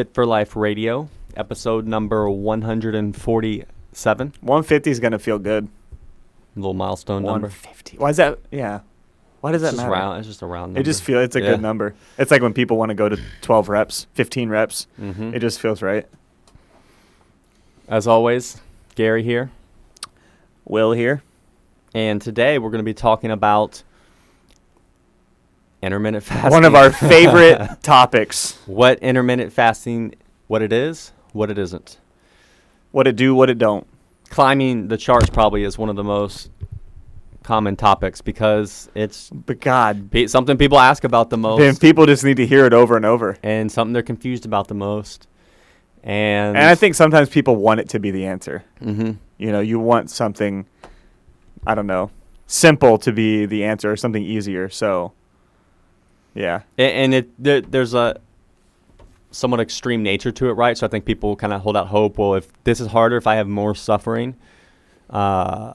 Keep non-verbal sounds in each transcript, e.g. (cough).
Fit for Life Radio, episode number 147. 150 is gonna feel good. Little milestone number. 150. Why is that? Yeah. Why does It's that matter? round. It's just a round number. It just feels it's a Yeah. good number. It's like when people want to go to 12 reps, 15 reps. Mhm. It just feels right. As always, Gary here, Will here. and today we're going to be talking about intermittent fasting. One of our favorite (laughs) topics. what intermittent fasting, what it is, what it isn't. What it do, what it don't. Climbing the charts probably is one of the most common topics because it's But God, pe- something people ask about the most. then people just need to hear it over and over. and something they're confused about the most. And, And I think sometimes people want it to be the answer. hmm You know, you want something, I don't know, simple to be the answer or something easier. So, yeah. and, and it there, there's a somewhat extreme nature to it, right? So I think people kind of hold out hope. Well, if this is harder, if I have more suffering, uh,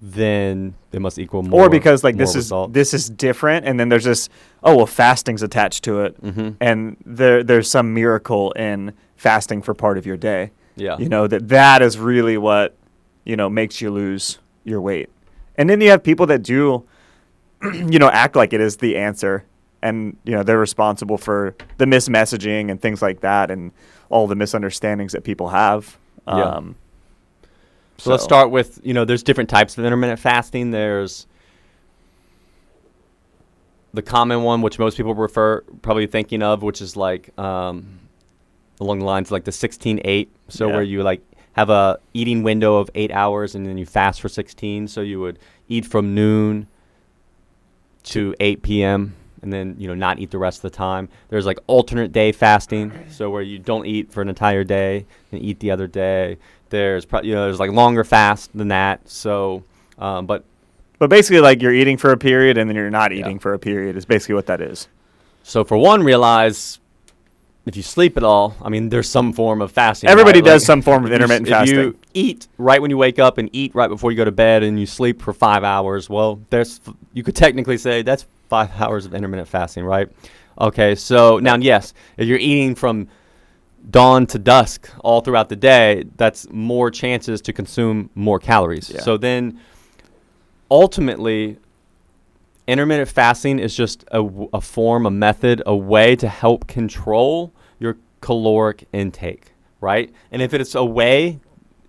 then it must equal more. or because like this is results. this is different, and then there's this oh well, fasting's attached to it, Mhm. and there there's some miracle in fasting for part of your day. Yeah. You know that that is really what you know makes you lose your weight, and then you have people that do, (clears throat) you know, act like it is the answer, and you know they're responsible for the mismessaging and things like that, and all the misunderstandings that people have. Yeah. Um, So, let's start with you know there's different types of intermittent fasting. There's the common one, which most people refer probably thinking of, which is like um, along the lines of like the 16-8. So Yeah. where you like have a eating window of eight hours and then you fast for 16. So you would eat from noon to 8 p.m. and then you know not eat the rest of the time. There's like alternate day fasting, so where you don't eat for an entire day and eat the other day. There's pro- you know there's like longer fast than that. So, um, but But basically, like you're eating for a period and then you're not Yeah. eating for a period is basically what that is. so for one, realize if you sleep at all, I mean there's some form of fasting. Everybody right? does Like, some form of if you intermittent if fasting. you eat right when you wake up and eat right before you go to bed and you sleep for five hours, well, there's you could technically say that's five (laughs) hours of intermittent fasting, right? Okay, so now yes, if you're eating from dawn to dusk all throughout the day, that's more chances to consume more calories. Yeah. So then ultimately intermittent fasting is just a form, a method, a way to help control your caloric intake, right? And if it's a way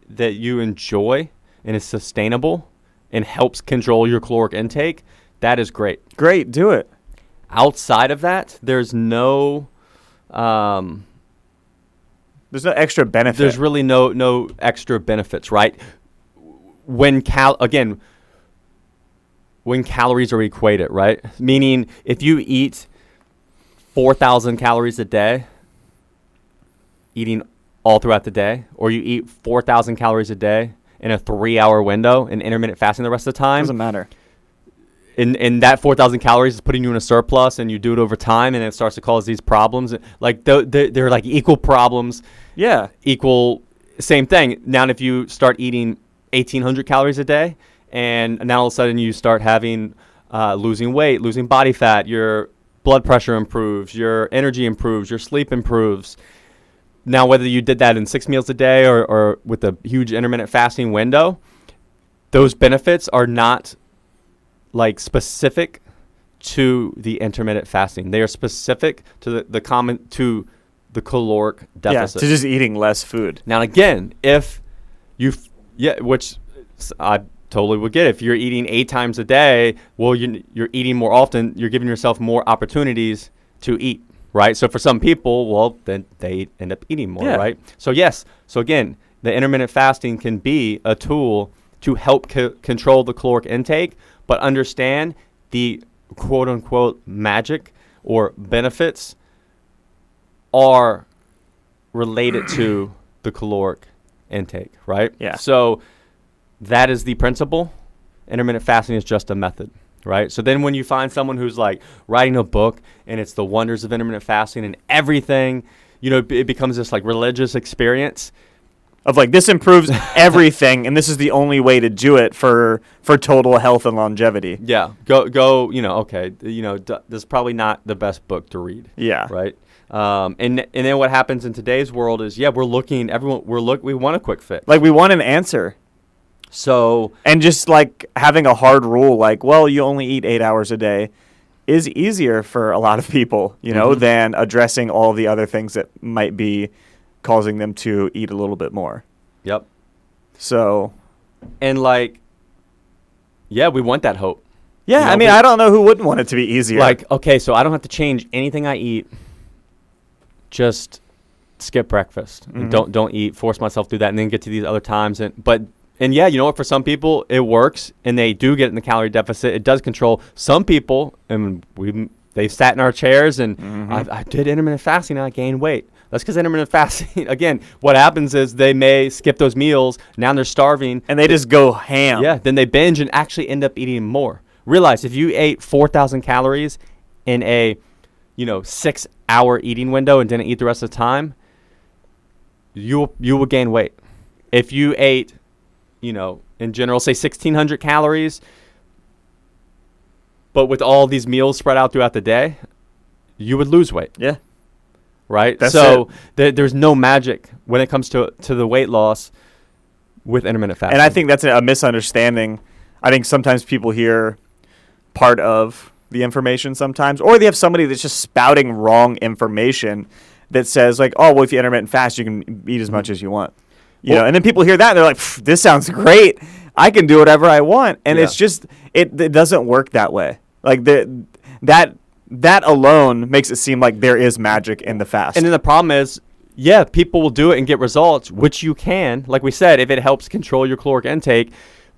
that you enjoy and is sustainable and helps control your caloric intake, that is great. Great, do it. Outside of that, there's no um, There's no extra benefit. there's really no no extra benefits, right? When cal again, when calories are equated, right? Meaning if you eat four thousand calories a day, eating all throughout the day, or you eat four thousand calories a day in a three-hour window and intermittent fasting the rest of the time, doesn't matter. And and that 4000 calories is putting you in a surplus and you do it over time and it starts to cause these problems. Like th- th- they're like equal problems. Yeah. equal same thing. Now if you start eating 1800 calories a day and now all of a sudden you start having uh, losing weight losing body fat your blood pressure improves your energy improves your sleep improves. Now whether you did that in six meals a day or, or with a huge intermittent fasting window those benefits are not like specific to the intermittent fasting they are specific to the, the common to the caloric deficit Yeah, to just eating less food. now again, if you, f- yeah, which I totally would get. If you're eating eight times a day, well, you, you're eating more often. You're giving yourself more opportunities to eat, right? So for some people, well, then they end up eating more, Yeah. right? So yes. So again, the intermittent fasting can be a tool to help co- control the caloric intake, but understand the quote unquote magic or benefits are related to (clears throat) the caloric intake, right? Yeah. So that is the principle. Intermittent fasting is just a method, right? So then when you find someone who's like writing a book and it's the wonders of intermittent fasting and everything, you know, it becomes this like religious experience. Of like this improves (laughs) everything, and this is the only way to do it for for total health and longevity. Yeah. Go go, you know, okay, you know, d- this is probably not the best book to read. Yeah. right? Um, and and then what happens in today's world is yeah we're looking everyone we're look we want a quick fix. Like we want an answer. So And just like having a hard rule, like, well, you only eat eight hours a day, is easier for a lot of people, you know, Mhm. than addressing all the other things that might be causing them to eat a little bit more. yep. So, And like yeah we want that hope. yeah, You I mean, we- I don't know who wouldn't want it to be easier. Like okay so I don't have to change anything I eat. Just skip breakfast. and Mhm. Don't don't eat. Force myself through that and then get to these other times and but. And yeah, you know what? For some people, it works, and they do get in the calorie deficit. It does control some people, and we they've sat in our chairs, and Mhm. I, I did intermittent fasting, and I gained weight. That's because intermittent fasting. (laughs) Again, what happens is they may skip those meals. Now they're starving, and they just go ham. yeah, then they binge and actually end up eating more. Realize if you ate 4,000 calories in a, you know, six hour eating window and didn't eat the rest of the time, you you will gain weight. If you ate, you know, in general, say 1,600 calories, but with all these meals spread out throughout the day, you would lose weight Yeah. Right? That's so th- there's no magic when it comes to to the weight loss with intermittent fasting. And I think that's a, a misunderstanding. I think sometimes people hear part of the information sometimes, or they have somebody that's just spouting wrong information that says like, "Oh, well, if you intermittent fast, you can eat as much as you want." You Well- know, and then people hear that and they're like, "This sounds great. I can do whatever I want," and it's just it, it doesn't work that way. Like the that that alone makes it seem like there is magic in the fast. and then the problem is, yeah, people will do it and get results, which you can, like we said, if it helps control your caloric intake,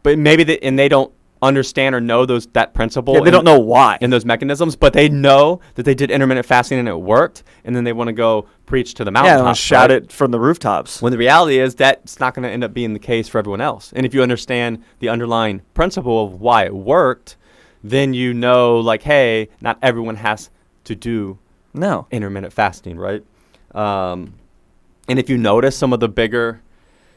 but maybe they, and they don't understand or know those that principle. Yeah, they and- don't know why. in those mechanisms, but they know that they did intermittent fasting and it worked, and then they want to go preach to the yeah, mountaintop. they'll shout it from the rooftops. When the reality is that's not going to end up being the case for everyone else. And if you understand the underlying principle of why it worked, then you know, like, hey, not everyone has to do No. intermittent fasting, right? Um, and if you notice some of the bigger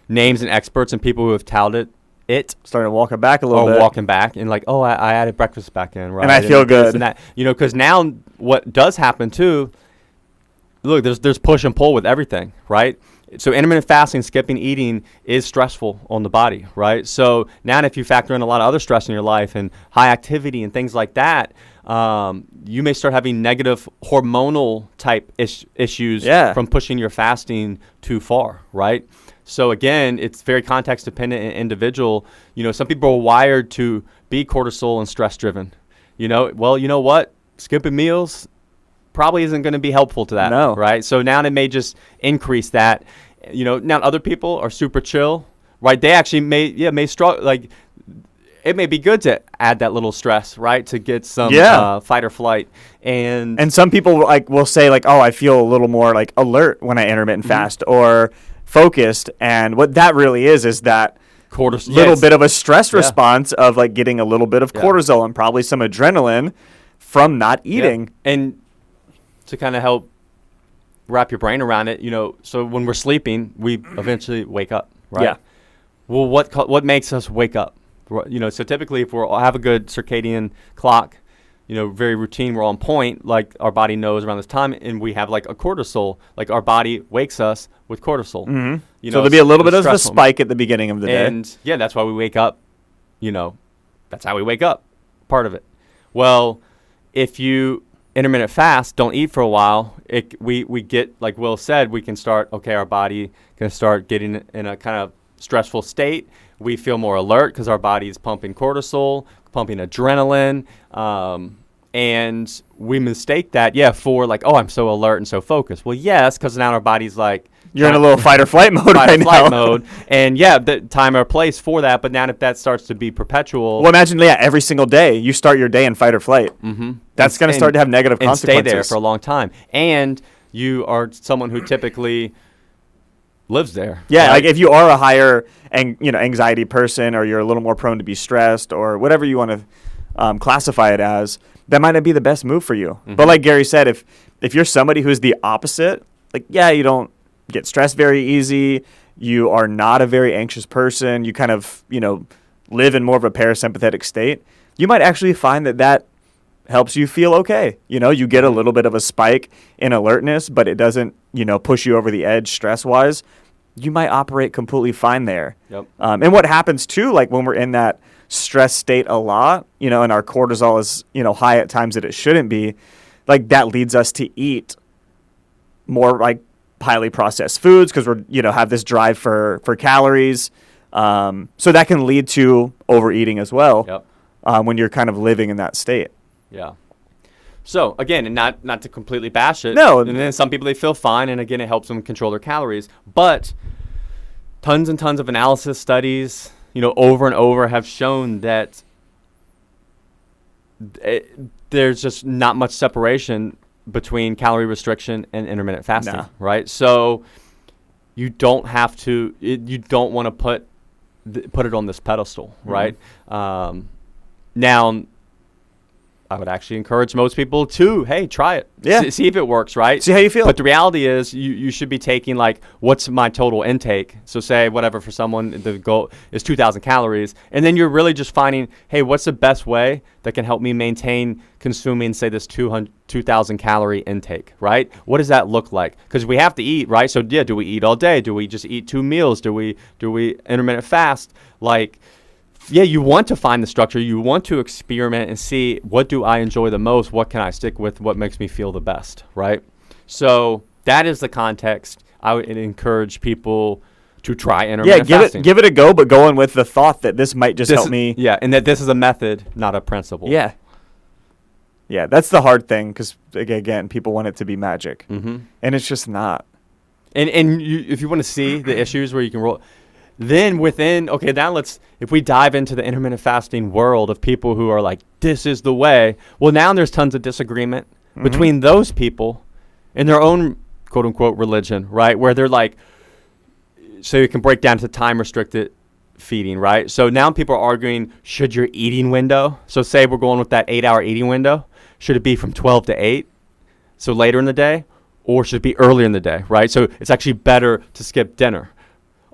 names and experts and people who have touted it Starting to walk it back a little or bit. walking back and like, oh, I, I added breakfast back in, right? And i feel this good. And that, you know, because now what does happen too? Look, there's there's push and pull with everything, right? So intermittent fasting, skipping eating is stressful on the body, right? So now if you factor in a lot of other stress in your life and high activity and things like that, um, you may start having negative hormonal type is- issues Yeah. from pushing your fasting too far, right? So again, it's very context dependent and individual. You know, some people are wired to be cortisol and stress driven. You know, well, you know what? Skipping meals probably isn't going to be helpful to that, No. right? So now it may just increase that. You know, now other people are super chill, right? They actually may yeah may struggle like it may be good to add that little stress, right, to get some Yeah. uh, fight or flight, and And some people like will say like, "Oh, I feel a little more like alert when I intermittent Mhm. fast or focused." And what that really is is that cortisol little bit of a stress Yeah. response of like getting a little bit of Yeah. cortisol and probably some adrenaline from not Yeah. eating. And to kind of help wrap your brain around it, you know, so when we're sleeping, we eventually wake up, right? Yeah. Well, what co- what makes us wake up? You know, so typically if we have a good circadian clock, you know, very routine, we're on point, like our body knows around this time, and we have like a cortisol, like our body wakes us with cortisol. Mm-hmm. You so know, there'll be a little bit of a spike at the beginning of the day. And yeah, that's why we wake up. You know, that's how we wake up. Part of it. Well, if you intermittent fast, don't eat for a while, it we we get like Will said, we can start. Okay, our body can start getting in a kind of stressful state. We feel more alert because our body is pumping cortisol, pumping adrenaline. Um, and we mistake that, yeah, for like, oh, I'm so alert and so focused. Well, yes, because now our body's like, You're in a little fight or flight mode (laughs) fight right or flight now. mode. And yeah, the time or place for that. But now if that starts to be perpetual, Well, imagine yeah, every single day you start your day in fight or flight. mm-hmm. That's going to start to have negative and consequences. stay there for a long time. And you are someone who typically lives there. Yeah, right? like if you are a higher and you know anxiety person, or you're a little more prone to be stressed, or whatever you want to um, classify it as, that might not be the best move for you. But Mhm. like Gary said, if if you're somebody who's the opposite, like yeah, you don't get stressed very easy, you are not a very anxious person, you kind of you know live in more of a parasympathetic state, you might actually find that that helps you feel okay. You know, you get a little bit of a spike in alertness, but it doesn't, you know, push you over the edge stress wise. You might operate completely fine there. Yep. Um, and what happens too, like when we're in that stress state a lot, you know, and our cortisol is, you know, high at times that it shouldn't be, like that leads us to eat more like highly processed foods because we're, you know, have this drive for, for calories. Um, so that can lead to overeating as well Yep. um, when you're kind of living in that state. Yeah. So again, and not not to completely bash it. No. And then some people they feel fine, and again, it helps them control their calories. But tons and tons of analysis studies, you know, over and over have shown that it, there's just not much separation between calorie restriction and intermittent fasting, Nah. right? So you don't have to. It, you don't want to put th- put it on this pedestal, Mm-hmm. right? Um, now, I would actually encourage most people to, hey, try it. Yeah. See, see if it works, right? See how you feel. But the reality is, you, you should be taking like, what's my total intake? So say whatever for someone, the goal is 2,000 calories, and then you're really just finding, hey, what's the best way that can help me maintain consuming, say, this 200, 2,000 calorie intake, right? What does that look like? Because we have to eat, right? So yeah, do we eat all day? Do we just eat two meals? Do we do we intermittent fast? Like yeah, you want to find the structure. You want to experiment and see what do I enjoy the most? What can I stick with? What makes me feel the best, right? So that is the context. I would encourage people to try intermittent yeah, give fasting. it give it a go, but go in with the thought that this might just This help is- me. Yeah, and that this is a method, not a principle. Yeah. Yeah, that's the hard thing because again, people want it to be magic, Mm-hmm. and it's just not. And and you, if you want to see the issues where you can roll, then within okay, now let's if we dive into the intermittent fasting world of people who are like this is the way. Well, now there's tons of disagreement Mhm. between those people in their own quote unquote religion, right? Where they're like, so you can break down to time restricted feeding, right? So now people are arguing should your eating window, so say we're going with that eight hour eating window, should it be from 12 to 8, so later in the day, or should it be earlier in the day, right? So it's actually better to skip dinner.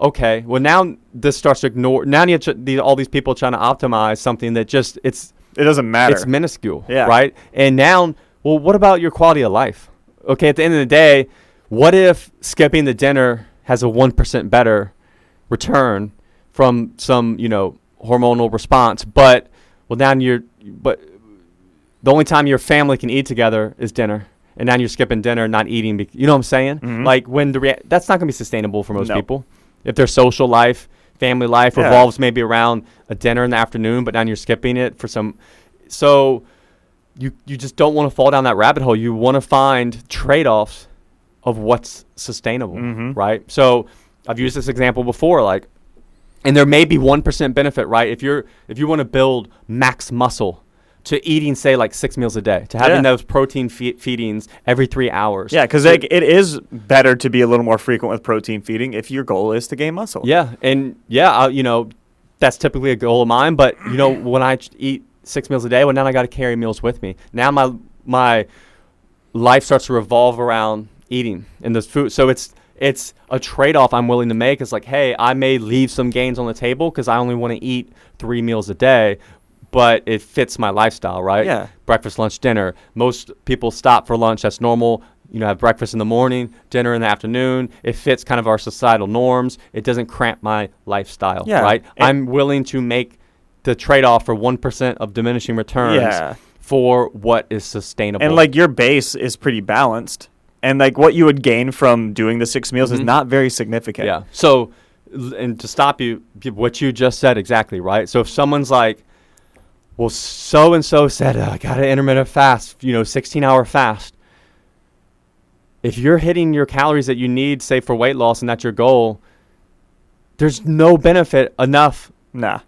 Okay, well now this starts to ignore. Now you ch- the, all these people trying to optimize something that just it's It doesn't matter. it's minuscule, Yeah. right? And now, well, what about your quality of life? Okay, at the end of the day, what if skipping the dinner has a one percent better return from some, you know, hormonal response? But well, now you're, but the only time your family can eat together is dinner, and now you're skipping dinner, not eating. Bec- you know what I'm saying? Mhm. Like when the rea- that's not gonna be sustainable for most No. people. If their social life, family life Yeah. revolves maybe around a dinner in the afternoon, but now you're skipping it for some. So you you just don't want to fall down that rabbit hole. You want to find trade-offs of what's sustainable, Mhm. right? So I've used this example before, like, and there may be one percent benefit, right? If you're if you want to build max muscle. To eating, say, like six meals a day, to having Yeah. those protein fe- feedings every three hours. yeah, because So- it is better to be a little more frequent with protein feeding if your goal is to gain muscle. Yeah, and yeah, I, you know, that's typically a goal of mine. But you know, when I eat six meals a day, well, now I got to carry meals with me. Now my my life starts to revolve around eating and this food. So it's it's a trade off I'm willing to make. It's like, hey, I may leave some gains on the table because I only want to eat three meals a day. But it fits my lifestyle, right? Yeah. Breakfast, lunch, dinner. Most people stop for lunch. That's normal. You know, have breakfast in the morning, dinner in the afternoon. It fits kind of our societal norms. It doesn't cramp my lifestyle, Yeah. right? And- I'm willing to make the trade-off for one percent of diminishing returns Yeah. for what is sustainable. And like your base is pretty balanced, and like what you would gain from doing the six meals is Mhm. not very significant. Yeah. So, and to stop you, what you just said exactly, right? So if someone's like, well, so and so said, uh, I got an intermittent fast, you know, 16 hour fast. If you're hitting your calories that you need, say for weight loss, and that's your goal, there's no benefit enough Nah.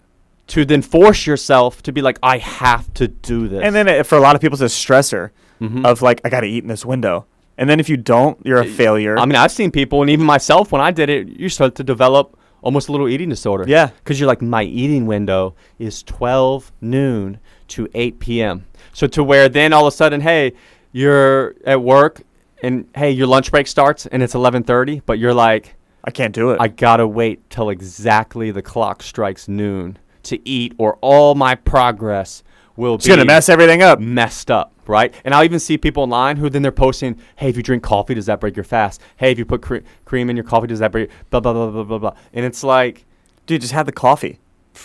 to then force yourself to be like, I have to do this. And then it, for a lot of people, it's a stressor Mhm. of like, I got to eat in this window. And then if you don't, you're a failure. I mean, I've seen people, and even myself, when I did it, you start to develop almost a little eating disorder. Yeah. Because you're like, my eating window is 12 noon to 8 p.m. So to where then all of a sudden, hey, you're at work, and hey, your lunch break starts, and it's 11:30, but you're like, I can't do it. I gotta wait till exactly the clock strikes noon to eat, or all my progress will It's be gonna mess everything up. messed up, right? And I'll even see people online who then they're posting, "Hey, if you drink coffee, does that break your fast? Hey, if you put cre- cream in your coffee, does that break?" Blah blah blah blah blah blah. And it's like, Dude, just have the coffee.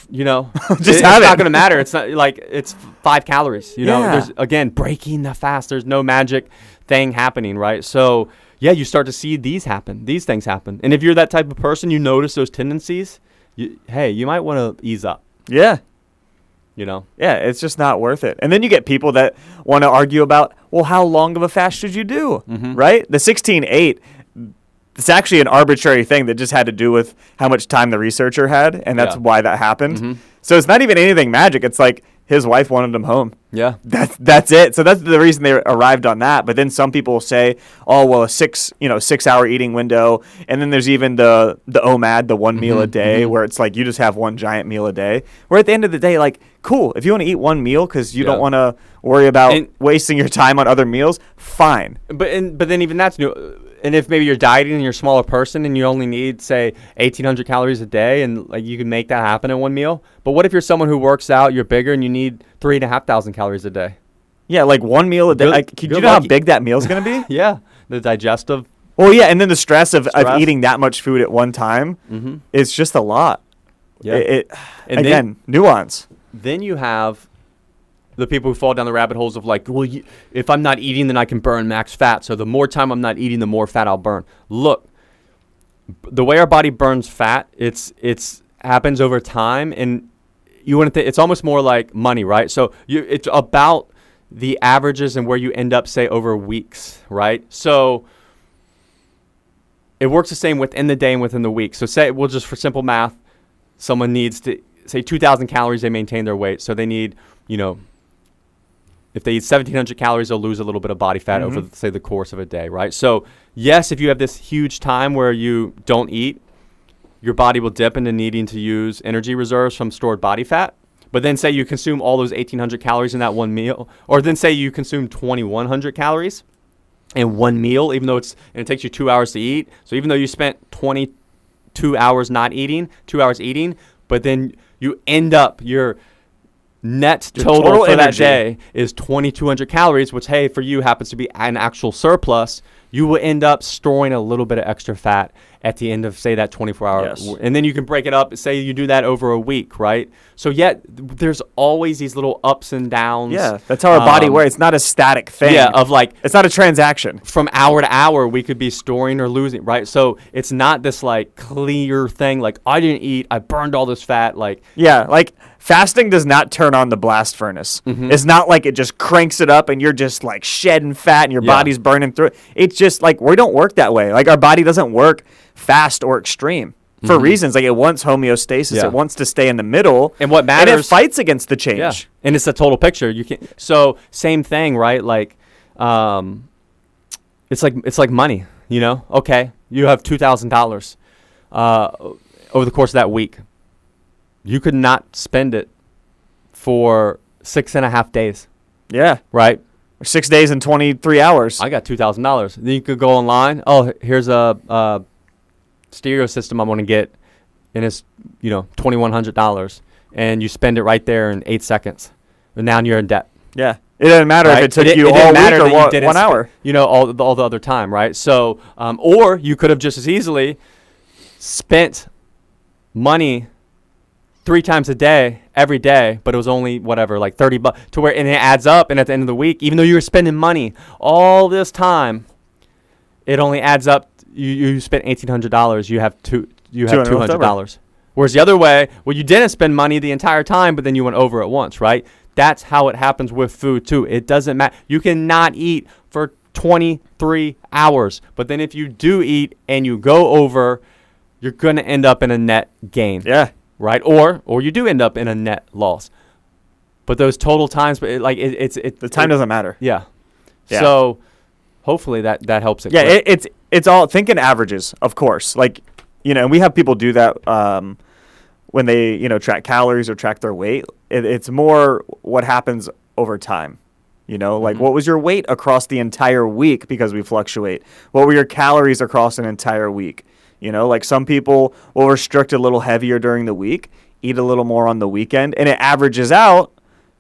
you know, (laughs) Just have it- have it's it. not gonna matter. It's not like it's five calories. You know, there's again breaking the fast. There's no magic thing happening, right? So yeah, you start to see these happen. These things happen. And if you're that type of person, you notice those tendencies. You, hey, you might want to ease up. Yeah. You know, Yeah, it's just not worth it. And then you get people that want to argue about, well, how long of a fast should you do? Mhm. Right? The 16-8, it's actually an arbitrary thing that just had to do with how much time the researcher had, and that's Yeah. why that happened. Mhm. So it's not even anything magic. It's like his wife wanted him home. yeah. That's that's it. So that's the reason they arrived on that. But then some people say, oh well, a six you know six hour eating window, and then there's even the the OMAD, the one meal a day, mhm. where it's like you just have one giant meal a day. Where at the end of the day, like cool, if you want to eat one meal because you Yeah. don't want to worry about And- wasting your time on other meals, fine. But and, but then even that's new. And if maybe you're dieting and you're a smaller person and you only need say 1,800 calories a day and like you can make that happen in one meal. But what if you're someone who works out, you're bigger, and you need three and a half thousand calories a day? Yeah, like one meal a day. Good- Like, do you know how big that meal's gonna be? (laughs) Yeah, the digestive. well, yeah, and then the stress of, of eating that much food at one time Mm-hmm. is just a lot. Yeah. It, it- And then- nuance. Then you have the people who fall down the rabbit holes of like, well, you, if I'm not eating, then I can burn max fat. So the more time I'm not eating, the more fat I'll burn. Look, the way our body burns fat, it's it's happens over time, and you wouldn't think it's almost more like money, right? So you it's about the averages and where you end up, say, over weeks, right? So it works the same within the day and within the week. So say we'll just for simple math, someone needs to say 2,000 calories, they maintain their weight, so they need, you know, if they eat 1,700 calories, they'll lose a little bit of body fat over, Mhm. say, the course of a day, right? So yes, if you have this huge time where you don't eat, your body will dip into needing to use energy reserves from stored body fat. But then say you consume all those 1,800 calories in that one meal, or then say you consume 2,100 calories in one meal, even though it's and it takes you two hours to eat. So even though you spent 22 hours not eating, two hours eating, but then you end up your net Your total, total for that day is 2,200 calories, which hey for you happens to be an actual surplus. You will end up storing a little bit of extra fat at the end of say that 24 hour Yes. w- and then you can break it up and say you do that over a week right so yet there's always these little ups and downs Yeah, that's how our body um, works. It's not a static thing. yeah of like it's not a transaction. from hour to hour we could be storing or losing right so it's not this like clear thing like i didn't eat i burned all this fat like Yeah, like fasting does not turn on the blast furnace. Mhm. It's not like it just cranks it up and you're just like shedding fat and your Yeah. body's burning through it. It's just like we don't work that way. Like our body doesn't work fast or extreme for reasons. Like it wants homeostasis. Mm-hmm. Yeah. It wants to stay in the middle. And what matters? And it fights against the change. yeah and it's a total picture you can so same thing right like um it's like it's like money you know okay you have $2000 uh over the course of that week you could not spend it for six and a half days Yeah. right Six days and 23 hours. I got two thousand dollars. Then you could go online. Oh, here's a, uh stereo system I'm gonna get, and it's you know twenty one hundred dollars, and you spend it right there in eight seconds, and now you're in debt. yeah. It doesn't matter right? if it took di- you didn't all week or one, one hour. You know all the, all the other time, right? So, um, or you could have just as easily spent money three times a day every day but it was only whatever like 30 bucks to where and it adds up and at the end of the week even though you were spending money all this time it only adds up you, you spent $1800 you have two you have 200 left over. $200 whereas the other way well you didn't spend money the entire time but then you went over it once right that's how it happens with food too it doesn't matter you cannot eat for 23 hours but then if you do eat and you go over you're going to end up in a net gain Yeah. right? Or or you do end up in a net loss. But those total times, but it, like it, it's it The time it- doesn't matter. Yeah. Yeah. So hopefully that that helps it. Yeah, it, it's it's all thinking averages, of course. Like, you know, and we have people do that um, when they you know track calories or track their weight. It, it's more what happens over time. You know, like Mhm. what was your weight across the entire week because we fluctuate? What were your calories across an entire week? You know, like some people will restrict a little heavier during the week, eat a little more on the weekend, and it averages out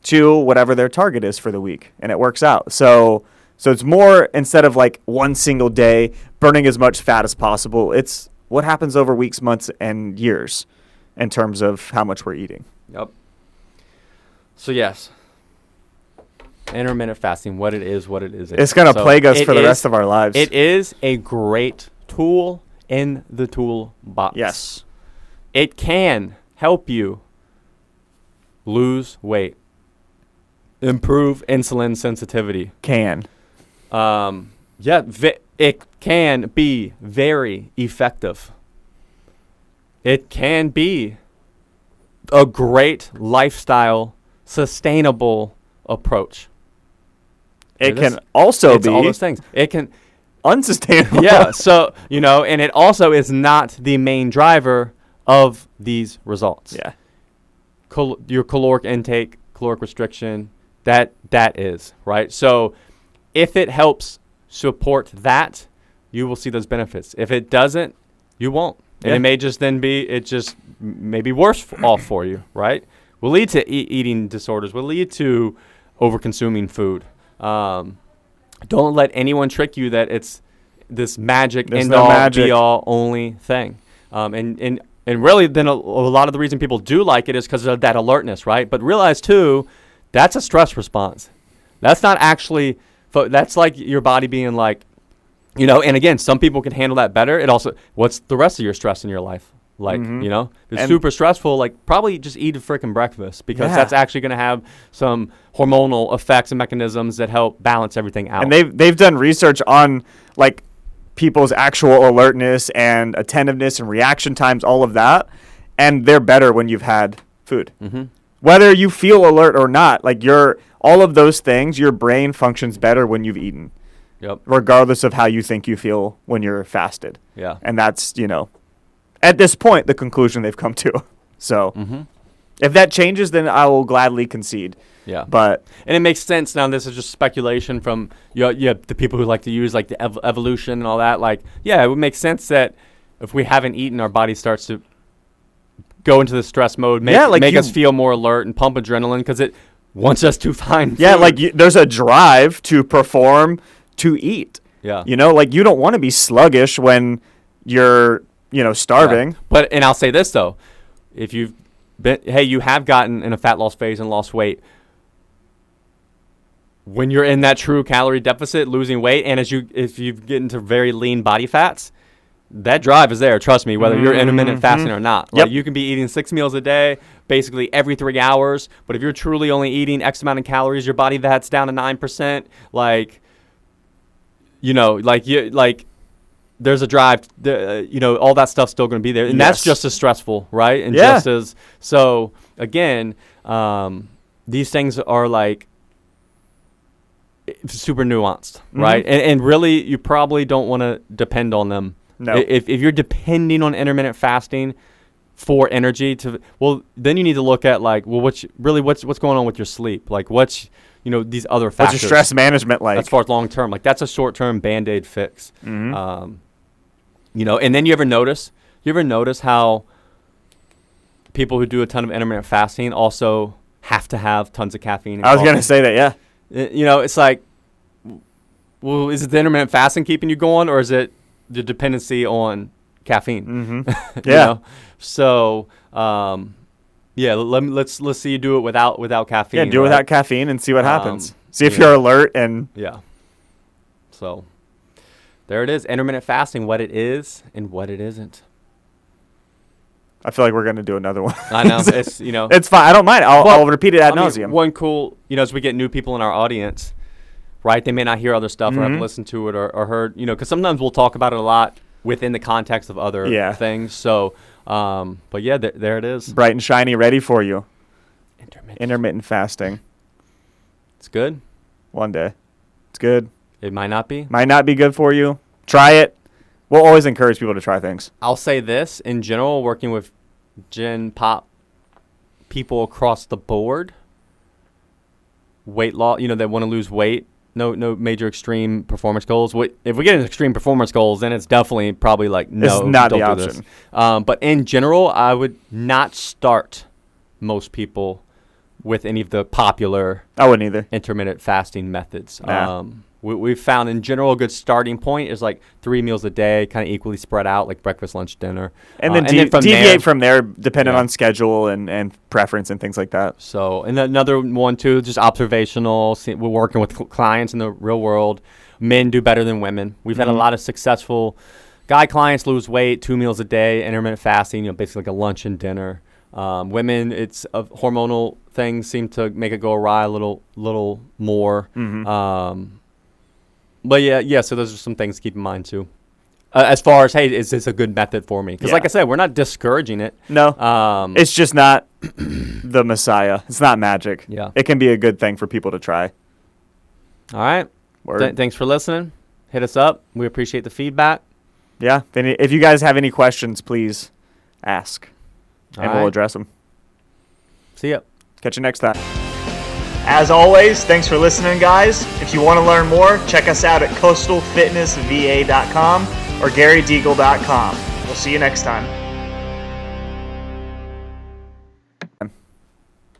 to whatever their target is for the week, and it works out. So so it's more instead of like one single day burning as much fat as possible. It's what happens over weeks, months, and years in terms of how much we're eating. Yep. So yes, intermittent fasting, what it is, what it isn't. It's gonna So plague us for the is- rest of our lives. It is a great tool in the toolbox. yes. It can help you lose weight, improve insulin sensitivity. Can. Um, yeah, vi- it can be very effective. It can be a great lifestyle, sustainable approach. It It can is- also be all those things. It can, unsustainable. yeah. (laughs) So you know, and it also is not the main driver of these results. yeah. cal- your caloric intake, caloric restriction, that that is right. So if it helps support that, you will see those benefits. If it doesn't, you won't, and Yeah. it may just then be it just may be worse off for you. Right? Will lead to e- eating disorders. Will lead to over consuming food. Um, don't let anyone trick you that it's this magic There's end no all magic. be all only thing. Um, and, and and really, then a, a lot of the reason people do like it is because of that alertness, right? But realize too, that's a stress response. That's not actually. Fo- That's like your body being like, you know. And again, some people can handle that better. It also, what's the rest of your stress in your life like? Mhm. You know, it's And- super stressful. Like probably just eat a freaking breakfast because Yeah. that's actually going to have some hormonal effects and mechanisms that help balance everything out. And they've they've done research on like people's actual alertness and attentiveness and reaction times, all of that, and they're better when you've had food. mm-hmm. Whether you feel alert or not, like your all of those things, your brain functions better when you've eaten, Yep. regardless of how you think you feel when you're fasted. Yeah. And that's you know, at this point, the conclusion they've come to. (laughs) So Mm-hmm. if that changes, then I will gladly concede. Yeah. But And it makes sense now. This is just speculation from you know, yeah, the people who like to use like the ev- evolution and all that. Like, yeah, it would make sense that if we haven't eaten, our body starts to go into the stress mode, make, Yeah, like make you- us feel more alert and pump adrenaline because it wants us to (laughs) find. yeah, food. like you, there's a drive to perform, to eat. yeah, You know, like you don't want to be sluggish when you're, you know, starving. Yeah. But and I'll say this though, if you've been, hey, you have gotten in a fat loss phase and lost weight. When you're in that true calorie deficit, losing weight, and as you if you get into very lean body fats, that drive is there. Trust me, whether you're intermittent Mhm. fasting or not. Yep. Like you can be eating six meals a day, basically every three hours. But if you're truly only eating X amount of calories, your body that's down to nine percent. Like, you know, like you like there's a drive, uh, you know, all that stuff's still going to be there, and that's just as stressful, right? And Yeah. just as so. Again, um, these things are like super nuanced, right? Mhm. And, and really, you probably don't want to depend on them. No. If if you're depending on intermittent fasting for energy to, well, then you need to look at like, well, what's really what's what's going on with your sleep? Like, what's you know these other What's factors your stress management like? as far as long term. Like that's a short term band aid fix. Mhm. Um, you know, and then you ever notice? You ever notice how people who do a ton of intermittent fasting also have to have tons of caffeine? I was going to say that, yeah. You know, it's like, well, is it the intermittent fasting keeping you going, or is it the dependency on caffeine? Mm-hmm. (laughs) You Yeah. know? So, um, yeah, let me, let's let's see you do it without without caffeine. Yeah, do it right? without caffeine and see what happens. Um, See if yeah. you're alert and Yeah. So there it is. Intermittent fasting, what it is and what it isn't. I feel like we're going to do another one. I know. (laughs) it's you know it's fine. I don't mind. I'll, Well, I'll repeat it ad I mean, nauseum. one cool you know, as we get new people in our audience, right? They may not hear other stuff or Mhm. haven't listened to it or, or heard, you know, because sometimes we'll talk about it a lot within the context of other Yeah. things. So um but yeah, th- there it is. Bright and shiny, ready for you. Intermittent. Intermittent fasting. it's good. One day. It's good. It might not be. Might not be good for you. Try it. We'll always encourage people to try things. I'll say this in general, working with Gen Pop people across the board, weight loss, you know, they want to lose weight, no, no major extreme performance goals. What if we get into extreme performance goals, then it's definitely probably like no, not the option. This. Um, but in general, I would not start most people with any of the popular I wouldn't either. intermittent fasting methods. Nah. Um, we, we've found in general a good starting point is like three meals a day, kind of equally spread out, like breakfast, lunch, dinner, And Uh, then, de- from deviate there- from there, depending Yeah. on schedule and, and preference and things like that. So, and another one too, just observational. See, we're working with cl- clients in the real world. Men do better than women. We've had a Mhm. lot of successful guy clients lose weight, two meals a day, intermittent fasting. You know, basically like a lunch and dinner. Um, women, it's uh, hormonal things seem to make it go awry a little, little more. Mhm. Um, but yeah, yeah. So those are some things to keep in mind too. Uh, as far as hey, is this a good method for me? Because like I said, we're not discouraging it. No, Um, it's just not the Messiah. It's not magic. Yeah. It can be a good thing for people to try. all right. Word. Th- thanks for listening. Hit us up. We appreciate the feedback. yeah. Then i- if you guys have any questions, please ask, and All we'll right. address them. See ya. Catch you next time. As always, thanks for listening, guys. If you want to learn more, check us out at coastalfitnessva.com or garydeagle.com. We'll see you next time.